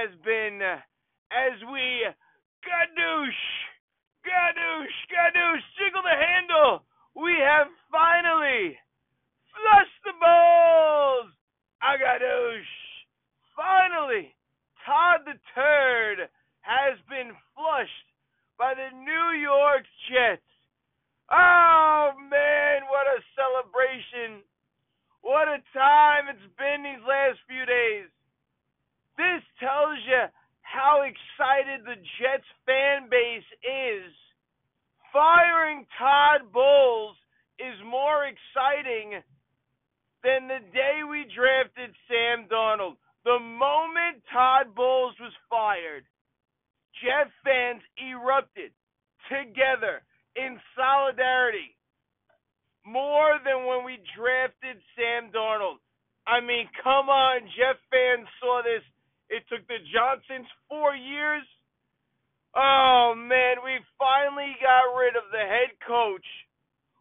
has been uh, as we gadoosh, gadoosh, gadoosh, jiggle the handle. We have finally flushed the balls. Agadoosh. Finally, Todd the Turd has been flushed by the New York Jets. Oh man, what a celebration! What a time it's been these last few days. This tells you how excited the Jets fan base is. Firing Todd Bowles is more exciting than the day we drafted Sam Darnold. The moment Todd Bowles was fired, Jet fans erupted together in solidarity more than when we drafted Sam Darnold. I mean, come on, Jet fans saw this. It took the Johnsons four years. Oh man, we finally got rid of the head coach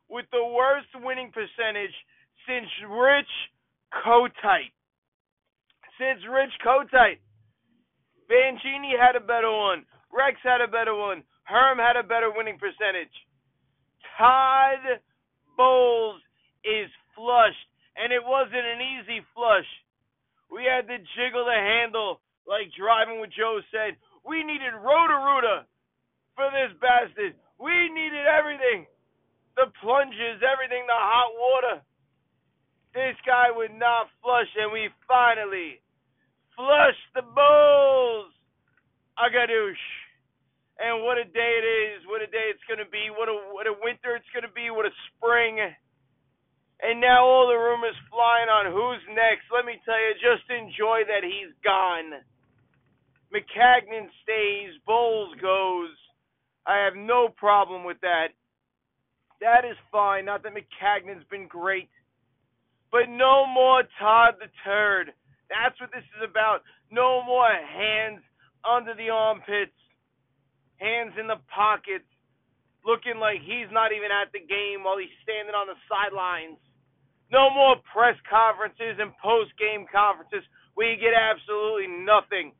with the worst winning percentage since Rich Kotite. Since Rich Kotite. Mangini had a better one. Rex had a better one. Herm had a better winning percentage. Todd Bowles is flushed, and it wasn't an easy flush. We had to jiggle the handle like driving with Joe said. We needed Roto-Rooter for this bastard. We needed everything. The plunges, everything, the hot water. This guy would not flush, and we finally flushed the Bulls. Agadoosh. And what a day it is. What a day it's going to be. What a, what a winter it's going to be. What a spring. And now all the rumors flying on who's next. Let me tell you, just enjoy that he's gone. Maccagnan stays, Bowles goes. I have no problem with that. That is fine. Not that Maccagnan's been great. But no more Todd the Turd. That's what this is about. No more hands under the armpits, hands in the pockets, looking like he's not even at the game while he's standing on the sidelines. No more press conferences and post game conferences where you get absolutely nothing.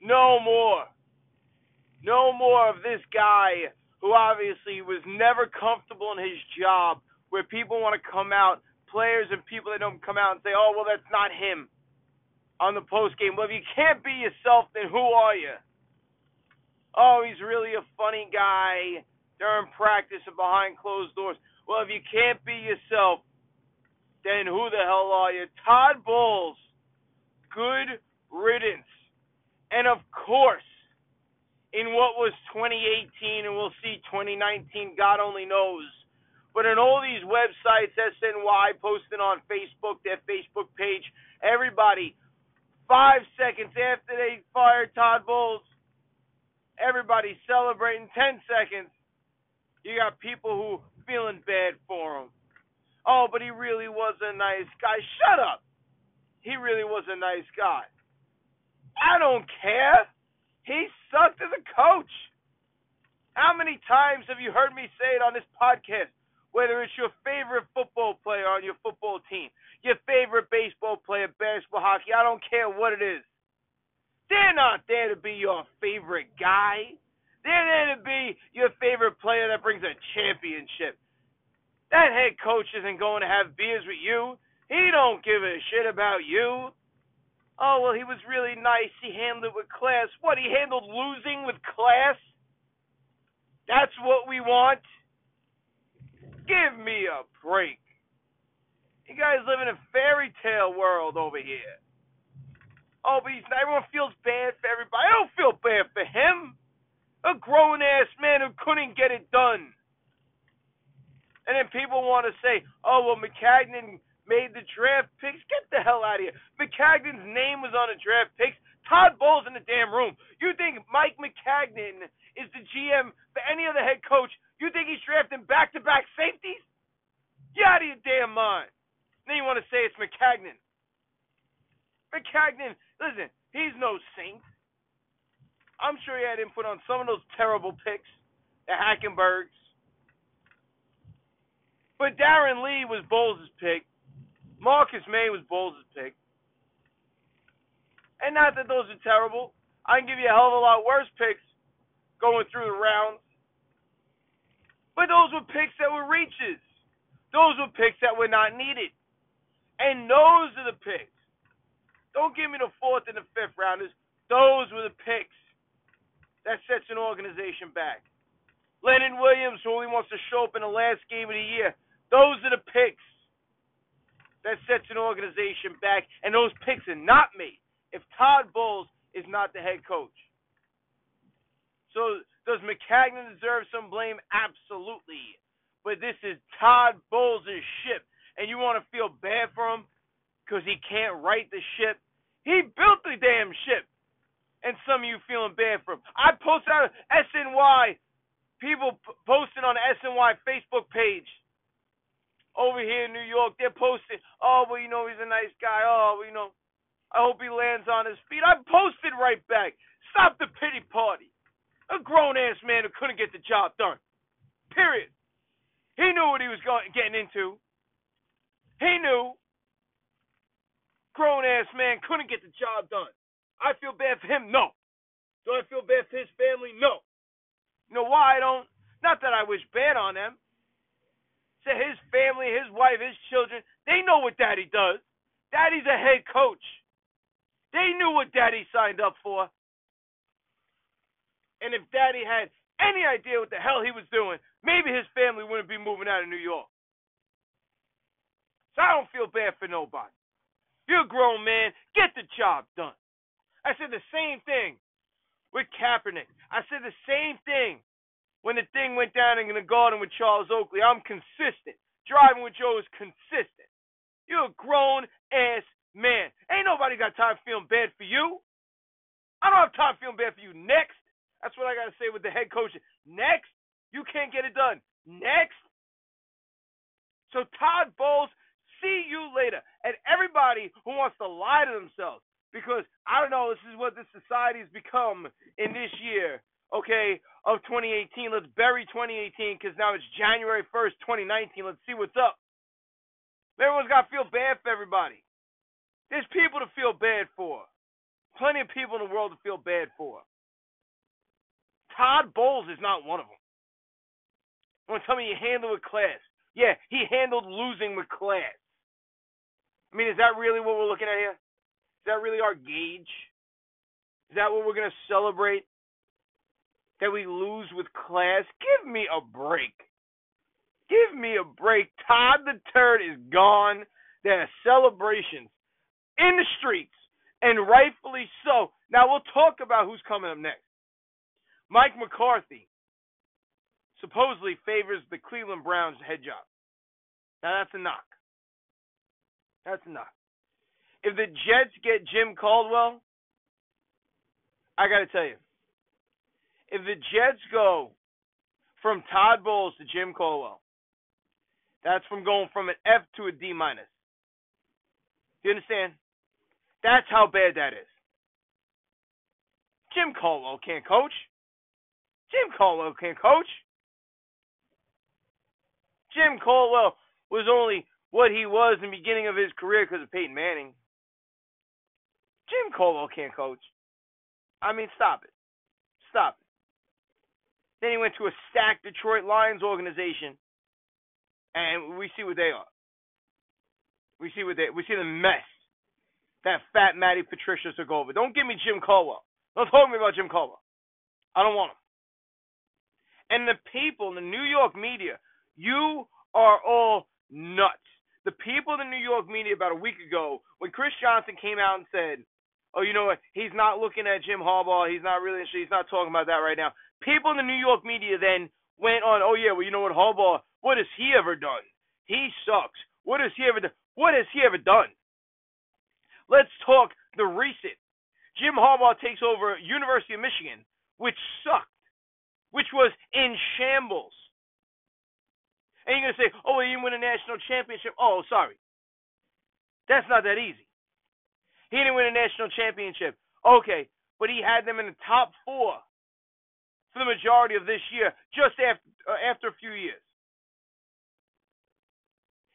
No more. No more of this guy who obviously was never comfortable in his job where people want to come out players and people that don't come out and say, "Oh, well, that's not him." On the post game, well, if you can't be yourself, then who are you? Oh, he's really a funny guy during practice and behind closed doors. Well, if you can't be yourself, then who the hell are you? Todd Bowles, good riddance. And of course, in what was 2018, and we'll see 2019, God only knows but in all these websites, SNY posting on Facebook, their Facebook page, everybody, five seconds after they fired Todd Bowles, everybody celebrating 10 seconds. You got people who feeling bad for him. Oh, but he really was a nice guy. Shut up. He really was a nice guy. I don't care. He sucked as a coach. How many times have you heard me say it on this podcast? whether it's your favorite football player on your football team, your favorite baseball player, basketball, hockey, I don't care what it is. They're not there to be your favorite guy. They're there to be your favorite player that brings a championship. That head coach isn't going to have beers with you. He don't give a shit about you. Oh, well, he was really nice. He handled it with class. What, he handled losing with class? That's what we want? Give me a break. You guys live in a fairy tale world over here. Oh, but he's, everyone feels bad for everybody. I don't feel bad for him. A grown ass man who couldn't get it done. And then people want to say, oh, well, Maccagnan made the draft picks. Get the hell out of here. Maccagnan's name was on the draft picks. Todd Bowles in the damn room. You think Mike Maccagnan is the GM for any other head coach you think he's drafting back to back safeties? You out of your damn mind. Then you want to say it's Maccagnan. Maccagnan, listen, he's no saint. I'm sure he had input on some of those terrible picks, the Hackenbergs. But Darron Lee was Bowles' pick. Marcus Maye was Bowles' pick. And not that those are terrible. I can give you a hell of a lot worse picks going through the rounds. But those were picks that were reaches. Those were picks that were not needed. And those are the picks. Don't give me the fourth and the fifth rounders. Those were the picks that sets an organization back. Leonard Williams, who only wants to show up in the last game of the year. Those are the picks that sets an organization back, and those picks are not made if Todd Bowles is not the head coach. So does Maccagnan deserve some blame? Absolutely. But this is Todd Bowles' ship, and you want to feel bad for him because he can't right the ship? He built the damn ship, and some of you feeling bad for him. I posted out SNY, people posting on SNY Facebook page over here in New York. They're posting, oh, well, you know, he's a nice guy. Oh, well, you know, I hope he lands on his feet. I posted right back. Stop the pity party. A grown ass man who couldn't get the job done. Period. He knew what he was going getting into. He knew. Grown ass man couldn't get the job done. I feel bad for him. No. Do I feel bad for his family? No. You know why I don't? Not that I wish bad on them. Say his family, his wife, his children, they know what daddy does. Daddy's a head coach. They knew what daddy signed up for. And if daddy had any idea what the hell he was doing, maybe his family wouldn't be moving out of New York. So I don't feel bad for nobody. You're a grown man. Get the job done. I said the same thing with Kaepernick. I said the same thing when the thing went down in the garden with Charles Oakley. I'm consistent. Driving with Joe is consistent. You're a grown ass man. Ain't nobody got time feeling bad for you. I don't have time feeling bad for you. Next. That's what I got to say with the head coach. Next, you can't get it done. Next. So Todd Bowles, see you later. And everybody who wants to lie to themselves, because I don't know, this is what this society has become in this year, okay, of 2018. Let's bury 2018 because now it's January 1st, 2019. Let's see what's up. Everyone's got to feel bad for everybody. There's people to feel bad for. Plenty of people in the world to feel bad for. Todd Bowles is not one of them. You want to tell me he handled with class? Yeah, he handled losing with class. I mean, is that really what we're looking at here? Is that really our gauge? Is that what we're going to celebrate? That we lose with class? Give me a break. Give me a break. Todd the Turd is gone. There are celebrations in the streets, and rightfully so. Now, we'll talk about who's coming up next. Mike McCarthy supposedly favors the Cleveland Browns head job. Now that's a knock. That's a knock. If the Jets get Jim Caldwell, I got to tell you, if the Jets go from Todd Bowles to Jim Caldwell, that's from going from an F to a D minus. Do you understand? That's how bad that is. Jim Caldwell can't coach. Jim Caldwell can't coach. Jim Caldwell was only what he was in the beginning of his career because of Peyton Manning. Jim Caldwell can't coach. I mean, stop it. Stop it. Then he went to a stacked Detroit Lions organization, and we see what they are. We see what they we see the mess that fat Matty Patricia took over. Don't give me Jim Caldwell. Don't talk to me about Jim Caldwell. I don't want him and the people in the New York media, you are all nuts. The people in the New York media about a week ago, when Chris Johnson came out and said, "Oh, you know what? He's not looking at Jim Harbaugh. He's not really. He's not talking about that right now." People in the New York media then went on, "Oh yeah, well you know what, Harbaugh? What has he ever done? He sucks. What has he ever done? What has he ever done?" Let's talk the recent. Jim Harbaugh takes over University of Michigan, which sucked which was in shambles. And you're to say, oh, he didn't win a national championship. Oh, sorry. That's not that easy. He didn't win a national championship. Okay, but he had them in the top four for the majority of this year, just after, uh, after a few years.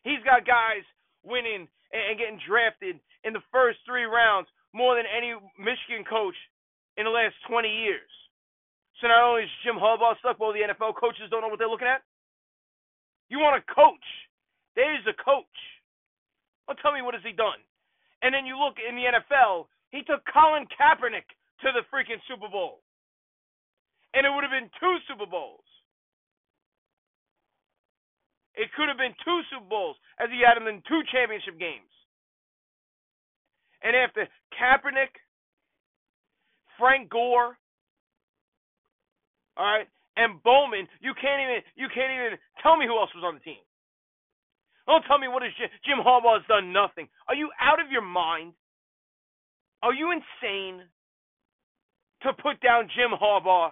He's got guys winning and getting drafted in the first three rounds more than any Michigan coach in the last 20 years. So not only is Jim Harbaugh stuck, but the NFL coaches don't know what they're looking at. You want a coach? There's a coach. Well, tell me what has he done? And then you look in the NFL, he took Colin Kaepernick to the freaking Super Bowl, and it would have been two Super Bowls. It could have been two Super Bowls as he had him in two championship games. And after Kaepernick, Frank Gore, all right, and Bowman, you can't even you can't even tell me who else was on the team. Don't tell me what is Jim, Jim Harbaugh has done nothing. Are you out of your mind? Are you insane to put down Jim Harbaugh?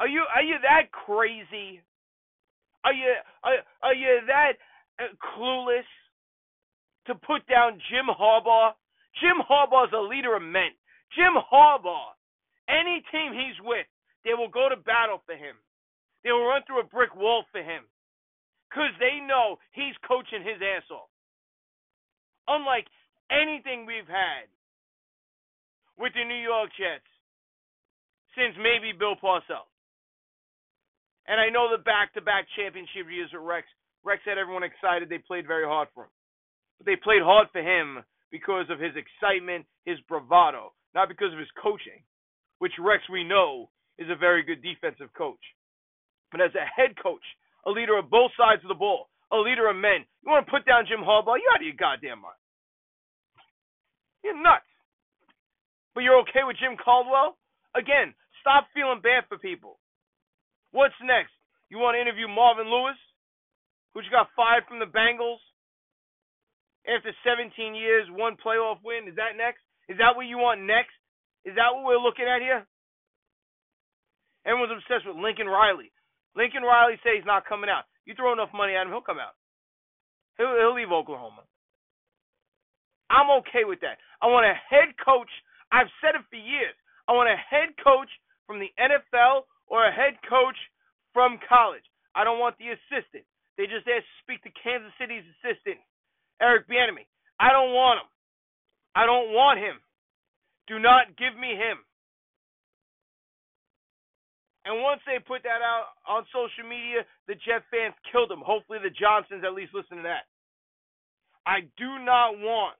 Are you are you that crazy? Are you are, are you that uh, clueless to put down Jim Harbaugh? Jim Harbaugh is a leader of men. Jim Harbaugh, any team he's with, they will go to battle for him. They will run through a brick wall for him because they know he's coaching his ass off. Unlike anything we've had with the New York Jets since maybe Bill Parcells. And I know the back-to-back championship years with Rex. Rex had everyone excited. They played very hard for him. But they played hard for him because of his excitement, his bravado, not because of his coaching, which Rex we know is a very good defensive coach. But as a head coach, a leader of both sides of the ball, a leader of men. You want to put down Jim Harbaugh? You're out of your goddamn mind. You're nuts. But you're okay with Jim Caldwell? Again, stop feeling bad for people. What's next? You want to interview Marvin Lewis, who just got fired from the Bengals after 17 years, one playoff win? Is that next? Is that what you want next? Is that what we're looking at here? Everyone's obsessed with Lincoln Riley. Lincoln Riley say he's not coming out. You throw enough money at him, he'll come out. He'll, he'll leave Oklahoma. I'm okay with that. I want a head coach. I've said it for years. I want a head coach from the NFL or a head coach from college. I don't want the assistant. They just asked to speak to Kansas City's assistant, Eric Bieniemy. I don't want him. I don't want him. Do not give me him. And once they put that out on social media, the Jet fans killed him. Hopefully, the Johnsons at least listen to that. I do not want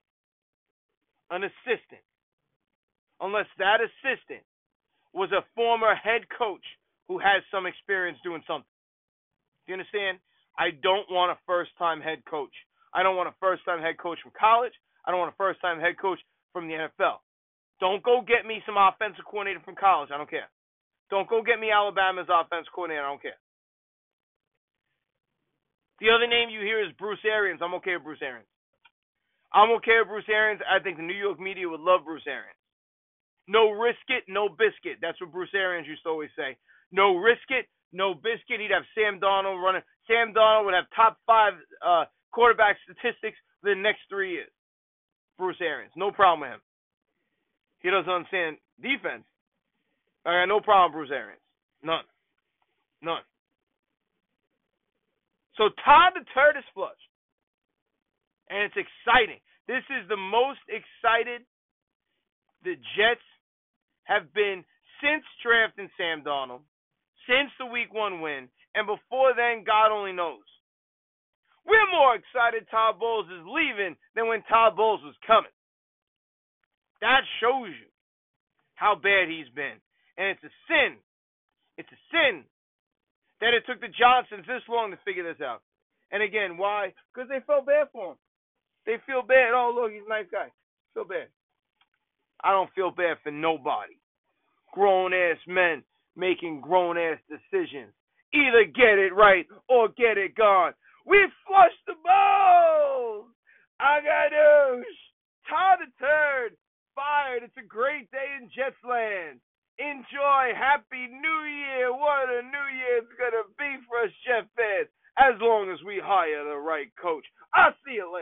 an assistant unless that assistant was a former head coach who has some experience doing something. Do you understand? I don't want a first time head coach. I don't want a first time head coach from college. I don't want a first time head coach from the NFL. Don't go get me some offensive coordinator from college. I don't care. Don't go get me Alabama's offense coordinator. I don't care. The other name you hear is Bruce Arians. I'm okay with Bruce Arians. I'm okay with Bruce Arians. I think the New York media would love Bruce Arians. No risk it, no biscuit. That's what Bruce Arians used to always say. No risk it, no biscuit. He'd have Sam Darnold running. Sam Darnold would have top five uh, quarterback statistics the next three years. Bruce Arians, no problem with him. He doesn't understand defense. I got no problem Bruce Arians. None. None. So Todd the Turd is flushed. And it's exciting. This is the most excited the Jets have been since drafting Sam Darnold, since the week one win, and before then, God only knows. We're more excited Todd Bowles is leaving than when Todd Bowles was coming. That shows you how bad he's been. And it's a sin. It's a sin that it took the Johnsons this long to figure this out. And again, why? Because they felt bad for him. They feel bad. Oh, look, he's a nice guy. Feel bad. I don't feel bad for nobody. Grown ass men making grown ass decisions. Either get it right or get it gone. We flushed the balls. I got news. Todd the fired. It's a great day in Jets land. Enjoy. Happy New Year. What a New Year it's going to be for us Jet fans as long as we hire the right coach. I'll see you later.